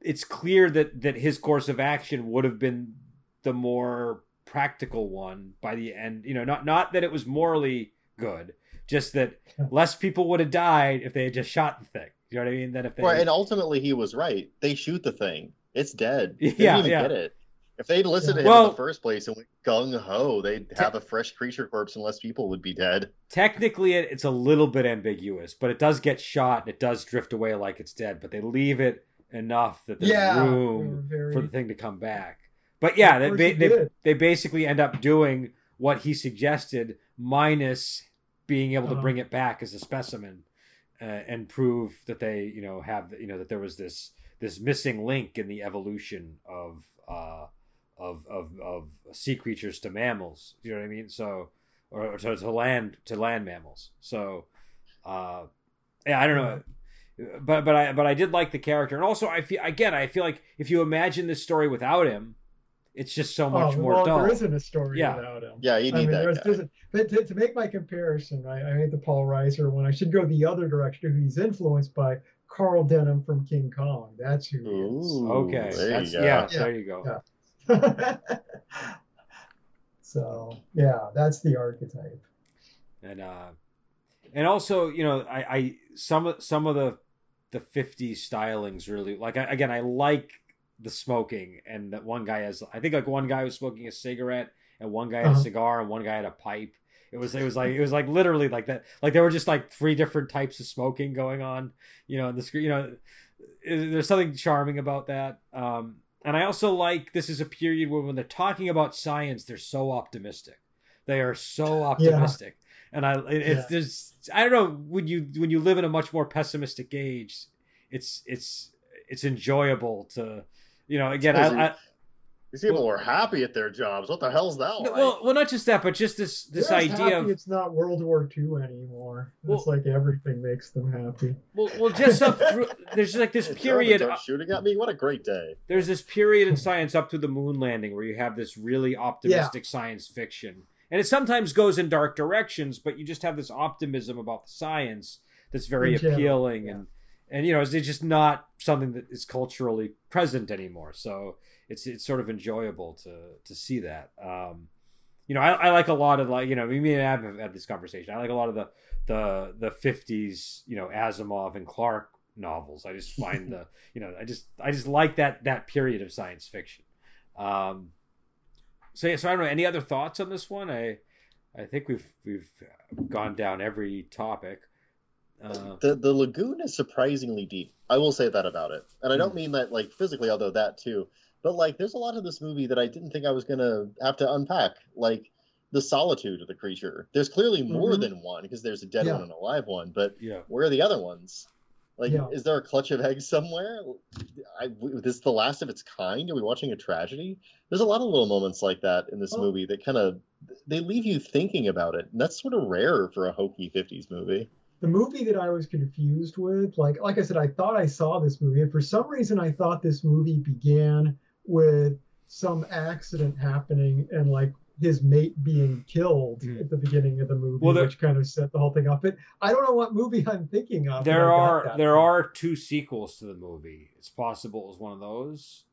it's clear that that his course of action would have been the more practical one by the end you know not not that it was morally good just that less people would have died if they had just shot the thing you know what i mean than if they Right, and ultimately he was right. They shoot the thing. It's dead. They Yeah, yeah. get it. If they'd listened to him Well- in the first place and went gung ho, they'd have a fresh creature corpse and less people would be dead. technically it's a little bit ambiguous but it does get shot and it does drift away like it's dead but they leave it enough that there's yeah, room very, for the thing to come back but yeah they, Of they, they, they basically end up doing what he suggested minus being able to Uh-huh. bring it back as a specimen uh, and prove that they you know have you know that there was this this missing link in the evolution of uh of of of sea creatures to mammals you know what i mean so or to, to land to land mammals so uh yeah i don't know but but i but i did like the character and also i feel again i feel like if you imagine this story without him it's just so much oh, more well, dull there isn't a story Yeah. without him. Yeah, you I need mean, that there's, guy. there's a, but to, to make my comparison, I, I made the Paul Reiser one. I should go the other direction. Who he's influenced by Carl Denham from King Kong. That's who Ooh, he is. okay there that's, you go. yeah, Yeah. there you go Yeah. so yeah, that's the archetype. and uh and also you know i i some of some of the the 50s stylings really like I, again i like the smoking and that one guy has i think like one guy was smoking a cigarette and one guy had a Uh-huh. cigar and one guy had a pipe it was it was like it was like literally like that like there were just like three different types of smoking going on you know in the screen you know there's something charming about that um and i also like this is a period where when they're talking about science they're so optimistic. They are so optimistic. And i it's Yeah. there's i don't know when you when you live in a much more pessimistic age it's it's it's enjoyable to you know again I, I These people Well- were happy at their jobs. What the hell's that no, like? well well not just that but just this this They're idea happy of it's not World War II anymore. Well- it's like everything makes them happy. well well just up through there's like this period aren't shooting at me. What a great day. there's this period in science up to the moon landing where you have this really optimistic science fiction and it sometimes goes in dark directions but you just have this optimism about the science that's very In general, appealing yeah. and and you know it's just not something that is culturally present anymore so it's it's sort of enjoyable to to see that. Um you know I, I like a lot of like you know me and Ab have had this conversation. I like a lot of the the the 50s you know asimov and clarke novels. I just find the you know i just i just like that that period of science fiction. Um so yeah so i don't know. Any other thoughts on this one? I i think we've we've gone down every topic. Uh The the lagoon is surprisingly deep. I will say that about it, and I don't Hmm. mean that like physically, although that too. But like, there's a lot of this movie that I didn't think I was gonna have to unpack. Like the solitude of the creature. There's clearly more Mhm. than one because there's a dead Yeah. one and a live one. But yeah where are the other ones? Like, Yeah. is there a clutch of eggs somewhere? I, this is the last of its kind. Are we watching a tragedy? There's a lot of little moments like that in this Oh. movie that kind of they leave you thinking about it. And that's sort of rare for a hokey '50s movie. the movie that I was confused with, like like I said, I thought I saw this movie, and for some reason I thought this movie began with some accident happening and like his mate being killed Mhm. at the beginning of the movie, Well, there- which kind of set the whole thing up. But I don't know what movie I'm thinking of. there are there far. are two sequels to the movie it's possible it was one of those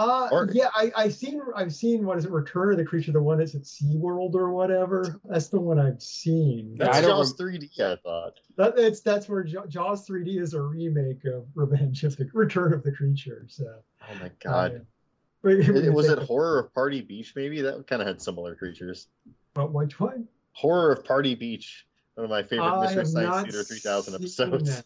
Uh, Or- yeah, I, I've seen I've seen what is it, Return of the Creature, the one that's at SeaWorld or whatever. That's the one I've seen. That's I don't Jaws 3D, I thought. That, that's that's where Jaw- Jaws 3D is a remake of Revenge of the Return of the Creature. So, Oh my god. uh, but It- was it Horror of Party Beach? Maybe that kind of had similar creatures. But which one? Horror of Party Beach, one of my favorite I Mystery Science Theater 3000 episodes. that.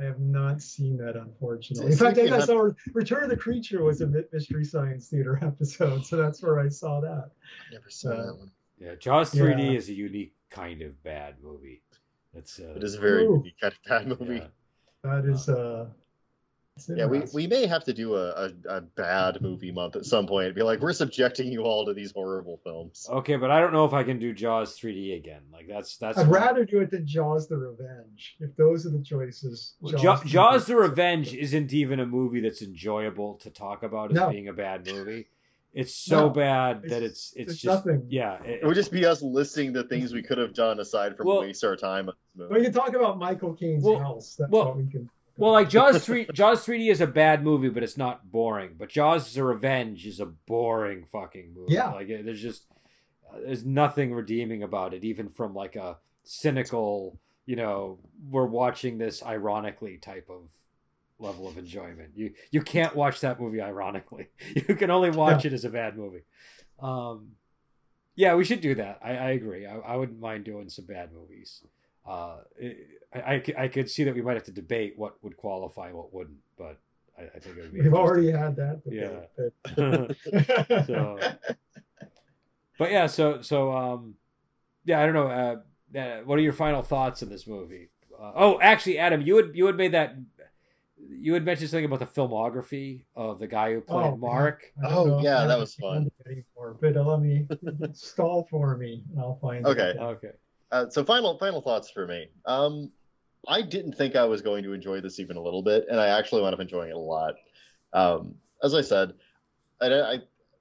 I have not seen that, unfortunately. In fact, I speaking think I saw Return of the Creature was a Mystery Science Theater episode, so that's where I saw that. I've never saw Uh, that one. Yeah, Jaws 3D Yeah. is a unique kind of bad movie. It's uh, It is a very Ooh. unique kind of bad movie. yeah. That is uh. It's Yeah, we, we may have to do a, a, a bad movie month at some point. Be like, we're subjecting you all to these horrible films. Okay, but I don't know if I can do Jaws 3D again. Like that's that's. I'd rather do it than Jaws: The Revenge. If those are the choices, Well, Ja- Jaws, the Revenge isn't even a movie that's enjoyable to talk about as No. being a bad movie. It's so No, bad that it's it's There's just nothing. yeah. it- It would just be us listing the things we could have done aside from Well- waste our time We movie. can talk about Michael Caine's Well- house. That's well- what we can. Well, like Jaws three, Jaws 3D is a bad movie, but it's not boring. But Jaws: The Revenge is a boring fucking movie. Yeah. like there's just uh, there's nothing redeeming about it, even from like a cynical, you know, we're watching this ironically type of level of enjoyment. You you can't watch that movie ironically. You can only watch it as a bad movie. Um, yeah, we should do that. I, I agree. I, I wouldn't mind doing some bad movies. Uh, I, I, c- I could see that we might have to debate what would qualify and what wouldn't, but I, I think it would be. We've already had that. debate, but- so, but yeah, so so um, yeah, I don't know. Uh, uh, what are your final thoughts in this movie? Uh, oh, actually, Adam, you would you would made that. You had mentioned something about the filmography of the guy who played Oh, Mark. Oh, know yeah, that was fun. Anymore, but uh, let me stall for me, and I'll find. Okay. It. Okay. Uh, so final final thoughts for me. Um, I didn't think I was going to enjoy this even a little bit, and I actually wound up enjoying it a lot. Um, as I said, I I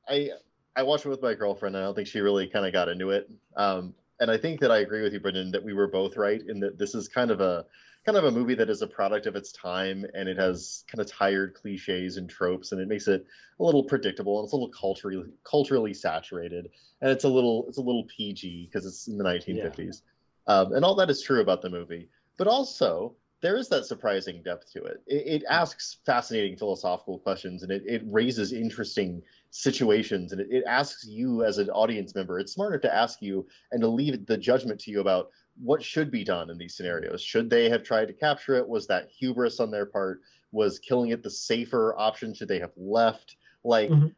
I, I watched it with my girlfriend, and I don't think she really kind of got into it. Um, and I think that I agree with you, Brendan, that we were both right in that this is kind of a kind of a movie that is a product of its time, and it has kind of tired cliches and tropes, and it makes it a little predictable, and it's a little culturally culturally saturated and it's a little it's a little PG because it's in the 1950s, um, and all that is true about the movie. But also there is that surprising depth to it. It, it asks fascinating philosophical questions, and it, it raises interesting situations, and it, it asks you as an audience member. It's smarter to ask you and to leave the judgment to you about what should be done in these scenarios. Should they have tried to capture it? Was that hubris on their part? Was killing it the safer option? Should they have left? Like Mhm.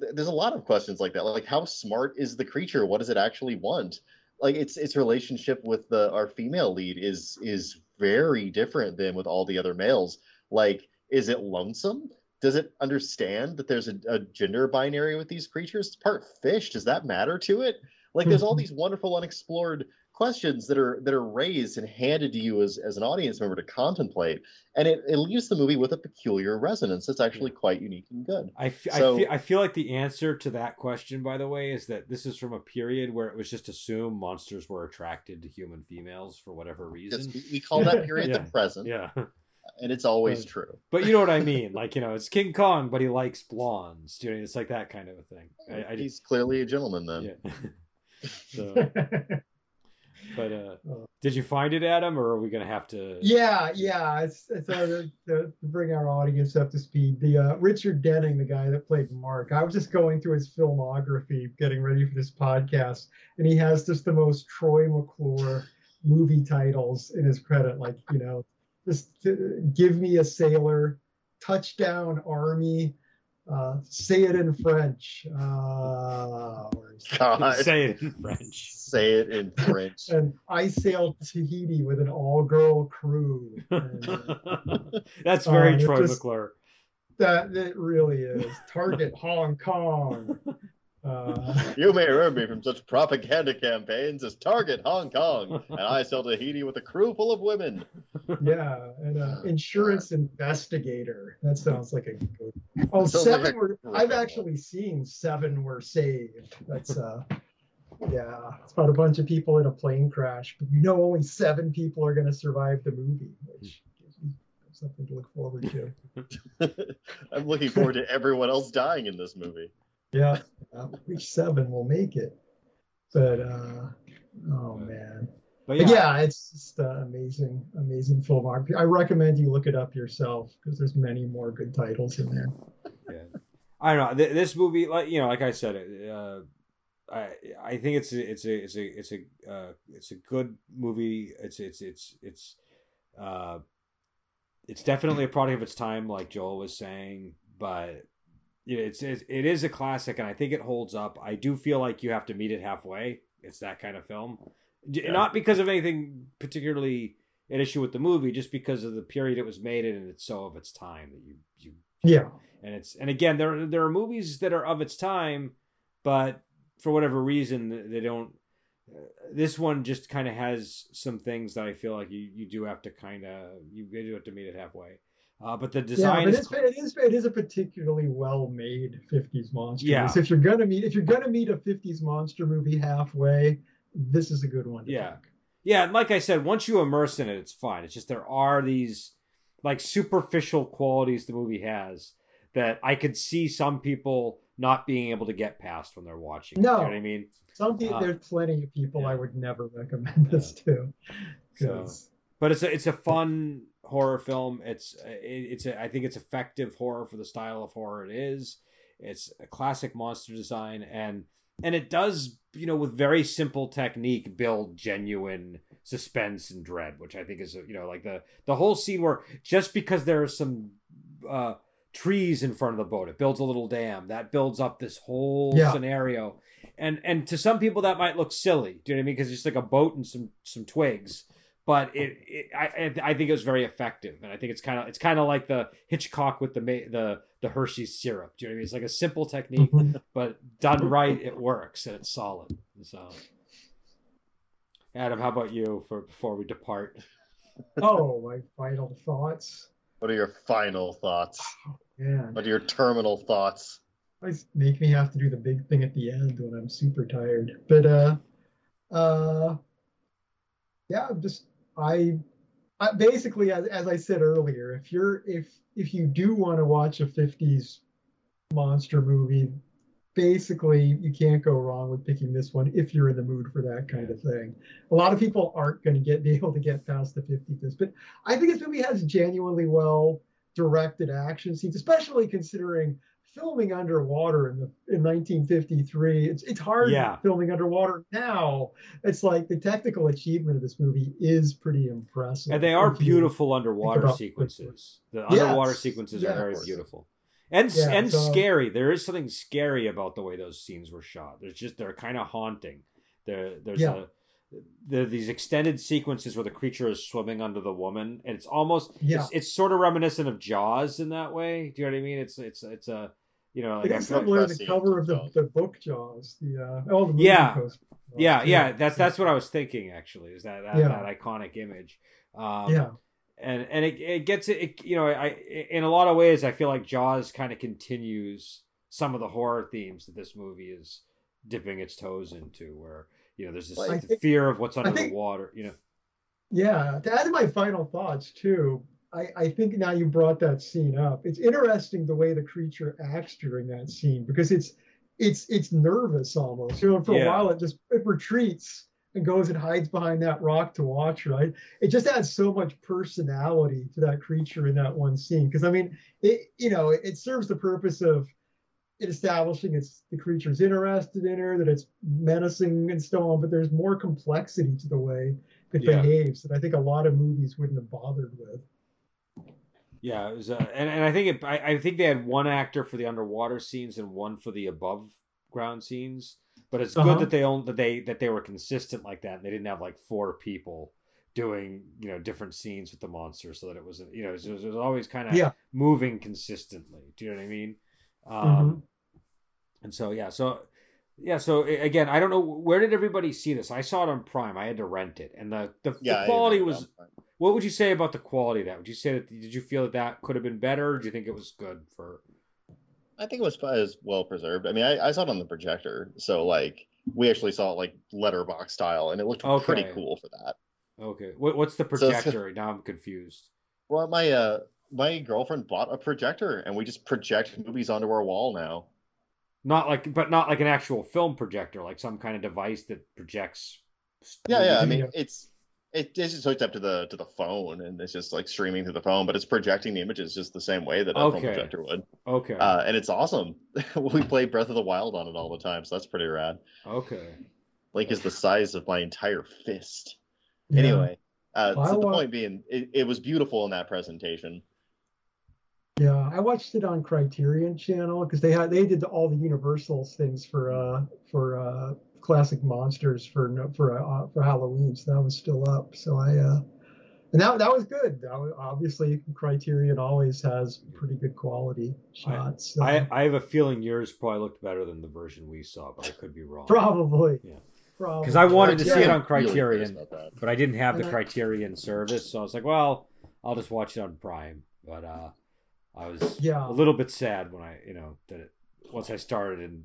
th- there's a lot of questions like that like how smart is the creature what does it actually want like its its relationship with the our female lead is is very different than with all the other males like is it lonesome does it understand that there's a, a gender binary with these creatures it's part fish does that matter to it like there's all Mhm. these wonderful unexplored questions that are that are raised and handed to you as, as an audience member to contemplate and it, it leaves the movie with a peculiar resonance that's actually quite unique and good I, f- So- I, feel, I feel like the answer to that question, by the way, is that this is from a period where it was just assumed monsters were attracted to human females for whatever Yes, reason. we, we call that period Yeah. the present Yeah, and it's always Right. true but you know what I mean. Like you know, it's King Kong, but he likes blondes. You know, it's like that kind of a thing. I, I he's just clearly a gentleman then yeah. so, but uh, did you find it, Adam, or are we gonna have to? yeah, yeah. It's it's uh, to, to bring our audience up to speed. The uh, Richard Denning, the guy that played Mark. I was just going through his filmography, getting ready for this podcast, and he has just the most Troy McClure movie titles in his credit. Like you know, just uh, give me a sailor, touchdown army. Uh, say it in French. Uh, God, Say it in French. say it in French. and I sailed Tahiti with an all-girl crew. And, uh, That's very Uh, Troy just- McClure. that it really is. Target Hong Kong. Uh, You may remember me from such propaganda campaigns as Target Hong Kong, and I to Tahiti with a crew full of women. yeah, and uh, insurance investigator. That sounds like a good. Oh, seven like were. I've actually seen seven were saved. That's uh, yeah, it's about a bunch of people in a plane crash, but you know only seven people are going to survive the movie, which something to look forward to. I'm looking forward to everyone else dying in this movie. Yeah, which seven will make it? But uh, oh man. But But yeah, yeah, it's just uh, amazing, amazing filmography. I recommend you look it up yourself because there's many more good titles in there. yeah. I don't know this movie. Like you know, like I said, uh, I I think it's a, it's a it's a it's a uh, it's a good movie. It's it's it's it's uh, it's definitely a product of its time, like Joel was saying. But you know, it's, it's it is a classic, and I think it holds up. I do feel like you have to meet it halfway. It's that kind of film, Yeah. not because of anything particularly an issue with the movie, just because of the period it was made in, and it's so of its time that you you Yeah. and it's and again there there are movies that are of its time, but for whatever reason they don't. Uh, this one just kind of has some things that I feel like you, you do have to kind of you do have to meet it halfway. Uh, but the design Yeah, but is it is it is a particularly well made 50s monster. Yeah. movie. So if you're gonna meet if you're gonna meet a 50s monster movie halfway, this is a good one to Yeah. pick. Yeah, and like I said, once you immerse in it, it's fine. It's just there are these like superficial qualities the movie has that I could see some people not being able to get past when they're watching. No. you know what I mean. Some people Uh, there's plenty of people yeah. I would never recommend this to. So- But it's a it's a fun horror film. It's it, it's a, I think it's effective horror for the style of horror it is. It's a classic monster design and and it does you know with very simple technique build genuine suspense and dread, which I think is you know like the the whole scene where just because there are some uh, trees in front of the boat, it builds a little dam that builds up this whole Yeah. scenario. And and to some people that might look silly. Do you know what I mean? Because it's just like a boat and some some twigs but it, it I I think it was very effective, and I think it's kind of it's kind of like the Hitchcock with the ma- the the Hershey's syrup. Do you know what I mean? It's like a simple technique, but done right, it works and it's solid. So, Adam, how about you for before we depart? oh, my final thoughts. What are your final thoughts? Man, What are your terminal thoughts? always make me have to do the big thing at the end when I'm super tired. But uh, uh, yeah, just I, I basically as as I said earlier, if you're if if you do want to watch a '50s monster movie, basically you can't go wrong with picking this one if you're in the mood for that kind of thing. A lot of people aren't going to get be able to get past the 50s, but I think this movie has genuinely well directed action scenes, especially considering filming underwater in the in 1953. It's it's hard Yeah. filming underwater now. It's like the technical achievement of this movie is pretty impressive. And they are beautiful underwater sequences. The Yes, underwater sequences are very beautiful. And Yeah, and so- scary. There is something scary about the way those scenes were shot. There's just they're kind of haunting. There there's Yeah. a there these extended sequences where the creature is swimming under the woman, and it's almost Yeah. it's, it's sort of reminiscent of Jaws in that way. Do you know what I mean? It's it's it's a you know Like it's feel like- similar to the cover of the, the book Jaws. The uh, oh the Yeah. poster. yeah yeah that's that's what I was thinking actually is that that, Yeah. that iconic image. Um, yeah. and and it, it gets it, it you know i in a lot of ways i feel like jaws kind of continues some of the horror themes that this movie is dipping its toes into where you know there's this Well, the think- fear of what's under think- the water you know Yeah, to add to my final thoughts too, I, I think now you brought that scene up. It's interesting the way the creature acts during that scene because it's it's it's nervous almost. You know, for Yeah. a while it just it retreats and goes and hides behind that rock to watch, right? It just adds so much personality to that creature in that one scene. Because I mean, it you know, it, it serves the purpose of establishing it's the creature's interested in her, that it's menacing and so on, but there's more complexity to the way it Yeah. behaves that I think a lot of movies wouldn't have bothered with. yeah it was uh, and, and i think it I, I think they had one actor for the underwater scenes and one for the above ground scenes but it's good Uh-huh. that they own that they that they were consistent like that and they didn't have like four people doing you know different scenes with the monster so that it wasn't you know it was, it was always kind of Yeah. moving consistently do you know what i mean um Mhm. And so yeah so yeah so again i don't know where did everybody see this? I saw it on prime. I had to rent it. And the the, Yeah, the quality was what would you say about the quality of that? Would you say that did you feel that that could have been better or do you think it was good for I think it was as well preserved. I mean, I, I saw it on the projector, so like we actually saw it like letterbox style, and it looked Okay. pretty cool for that. okay. What, what's the So- projector? Now i'm confused. Well, my uh my girlfriend bought a projector, and we just project movies onto our wall now. Not like but not like an actual film projector like some kind of device that projects Yeah, yeah. I mean, Yeah. it's it, it's just hooked up to the to the phone, and it's just like streaming through the phone, but it's projecting the images just the same way that a Okay. film projector would. okay Uh, and it's awesome. we play Breath of the Wild on it all the time, so that's pretty rad. okay Link is the size of my entire fist. Yeah. Anyway, uh, I so the want- point being, it, it was beautiful in that presentation. Yeah, I watched it on Criterion Channel because they had they did all the Universals things for uh for uh classic monsters for for uh, for Halloween, so that was still up. So I uh and that that was good. That was, obviously, Criterion always has pretty good quality shots. so- I, I have a feeling yours probably looked better than the version we saw, but I could be wrong. probably. Yeah. Probably. Because I wanted to see it on Criterion, about that. but I didn't have the I- Criterion service, so I was like, well, I'll just watch it on Prime. But uh, I was Yeah. a little bit sad when I, you know, that it once I started and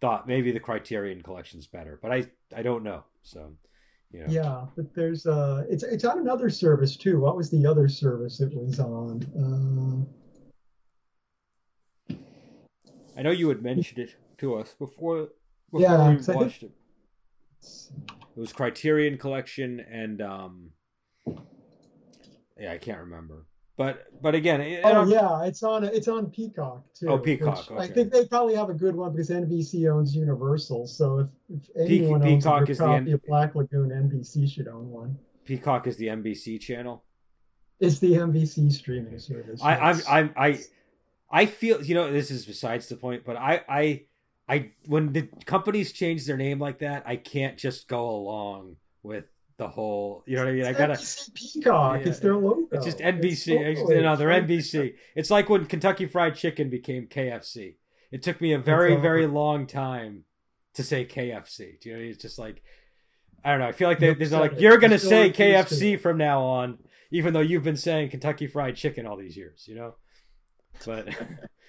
thought maybe the Criterion collection's better, but I I don't know. So, you know, Yeah, but there's uh, it's it's on another service too. What was the other service it was on? Uh, I know you had mentioned it to us before before Yeah, we I think- watched it. It was Criterion Collection and um, yeah, I can't remember. But but again, it, oh yeah, it's on it's on Peacock too. Oh, Peacock, which I think they probably have a good one because NBC owns Universal. So if, if Pe- anyone owns Peacock a good is the copy N- of Black Lagoon, NBC should own one. Peacock is the NBC channel. It's the NBC streaming service. I I'm. I'm I I feel you know this is besides the point, but I I I when the companies change their name like that, I can't just go along with the whole. You know what I mean? I gotta. NBC Peacock. Yeah, it's their logo. It's just NBC. It's- totally- you know, they're NBC. It's like when Kentucky Fried Chicken became KFC. It took me a very, That's very long time to say KFC. Do you know? It's just like I don't know. I feel like they, there's like you're gonna say. KFC from now on, even though you've been saying Kentucky Fried Chicken all these years. You know, but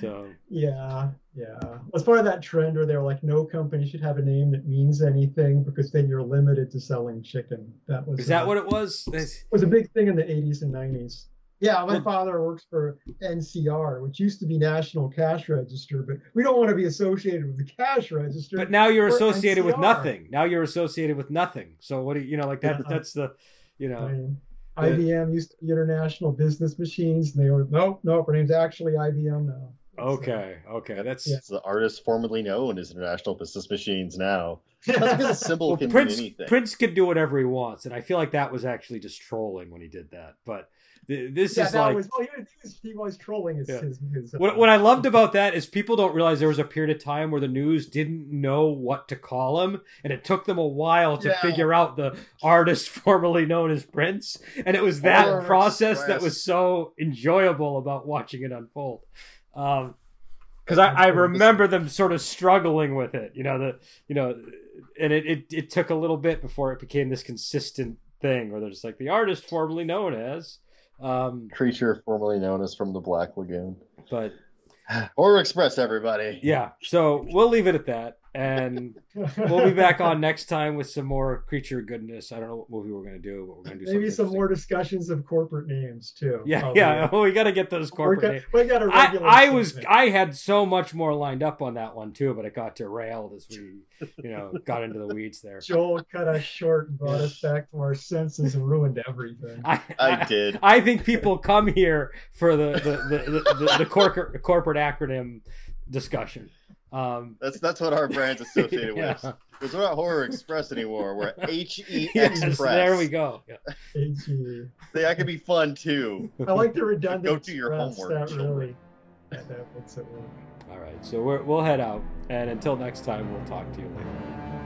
so Yeah, yeah. As part of that trend where they're like, no company should have a name that means anything because then you're limited to selling chicken. That was is that uh, what it was? That's- was a big thing in the 80s and 90s. Yeah, my father works for NCR, which used to be National Cash Register, but we don't want to be associated with the cash register. But now you're associated with nothing. Now you're associated with nothing. So what do you, you know, like that? Yeah. That's the, you I know, mean, Yeah. IBM used to be International Business Machines, and they were nope, nope. Our name's actually IBM now. okay, okay, that's Yeah. The artist formerly known as International Business Machines now. That's because a symbol well, can Prince mean anything. Prince could do whatever he wants, and I feel like that was actually just trolling when he did that. But th- this yeah, is that like was, well, he, was, he was trolling his, Yeah. his, his uh, what, what I loved about that is people don't realize there was a period of time where the news didn't know what to call him, and it took them a while to Yeah. figure out the artist formerly known as Prince, and it was that Horror process that was so enjoyable about watching it unfold. Um, because I, I remember them sort of struggling with it, you know, the you know, and it, it it took a little bit before it became this consistent thing where they're just like the artist formerly known as, um, Creature formerly known as from the Black Lagoon. but Horror Express, everybody. yeah, so we'll leave it at that, and we'll be back on next time with some more creature goodness. I don't know what movie we're gonna do, but we're gonna do Maybe some more discussions of corporate names too. Yeah, probably. yeah. Oh, we got to get those corporate got, names. we got a I, regular. I was segment. I had so much more lined up on that one too, but it got derailed as we, you know, got into the weeds there. Joel cut us short and brought us back to our senses and ruined everything. I, I did. I think people come here for the the the, the, the, the corporate corporate acronym discussion. Um, That's that's what our brand's associated yeah. with. Because we're not Horror Express anymore. We're H E Yes, Express. there we go. Yeah. AG. That could be fun too. I like the redundant. Go do your homework, That children. really. That, that makes it work. All right, so we're, we'll head out, and until next time, we'll talk to you later.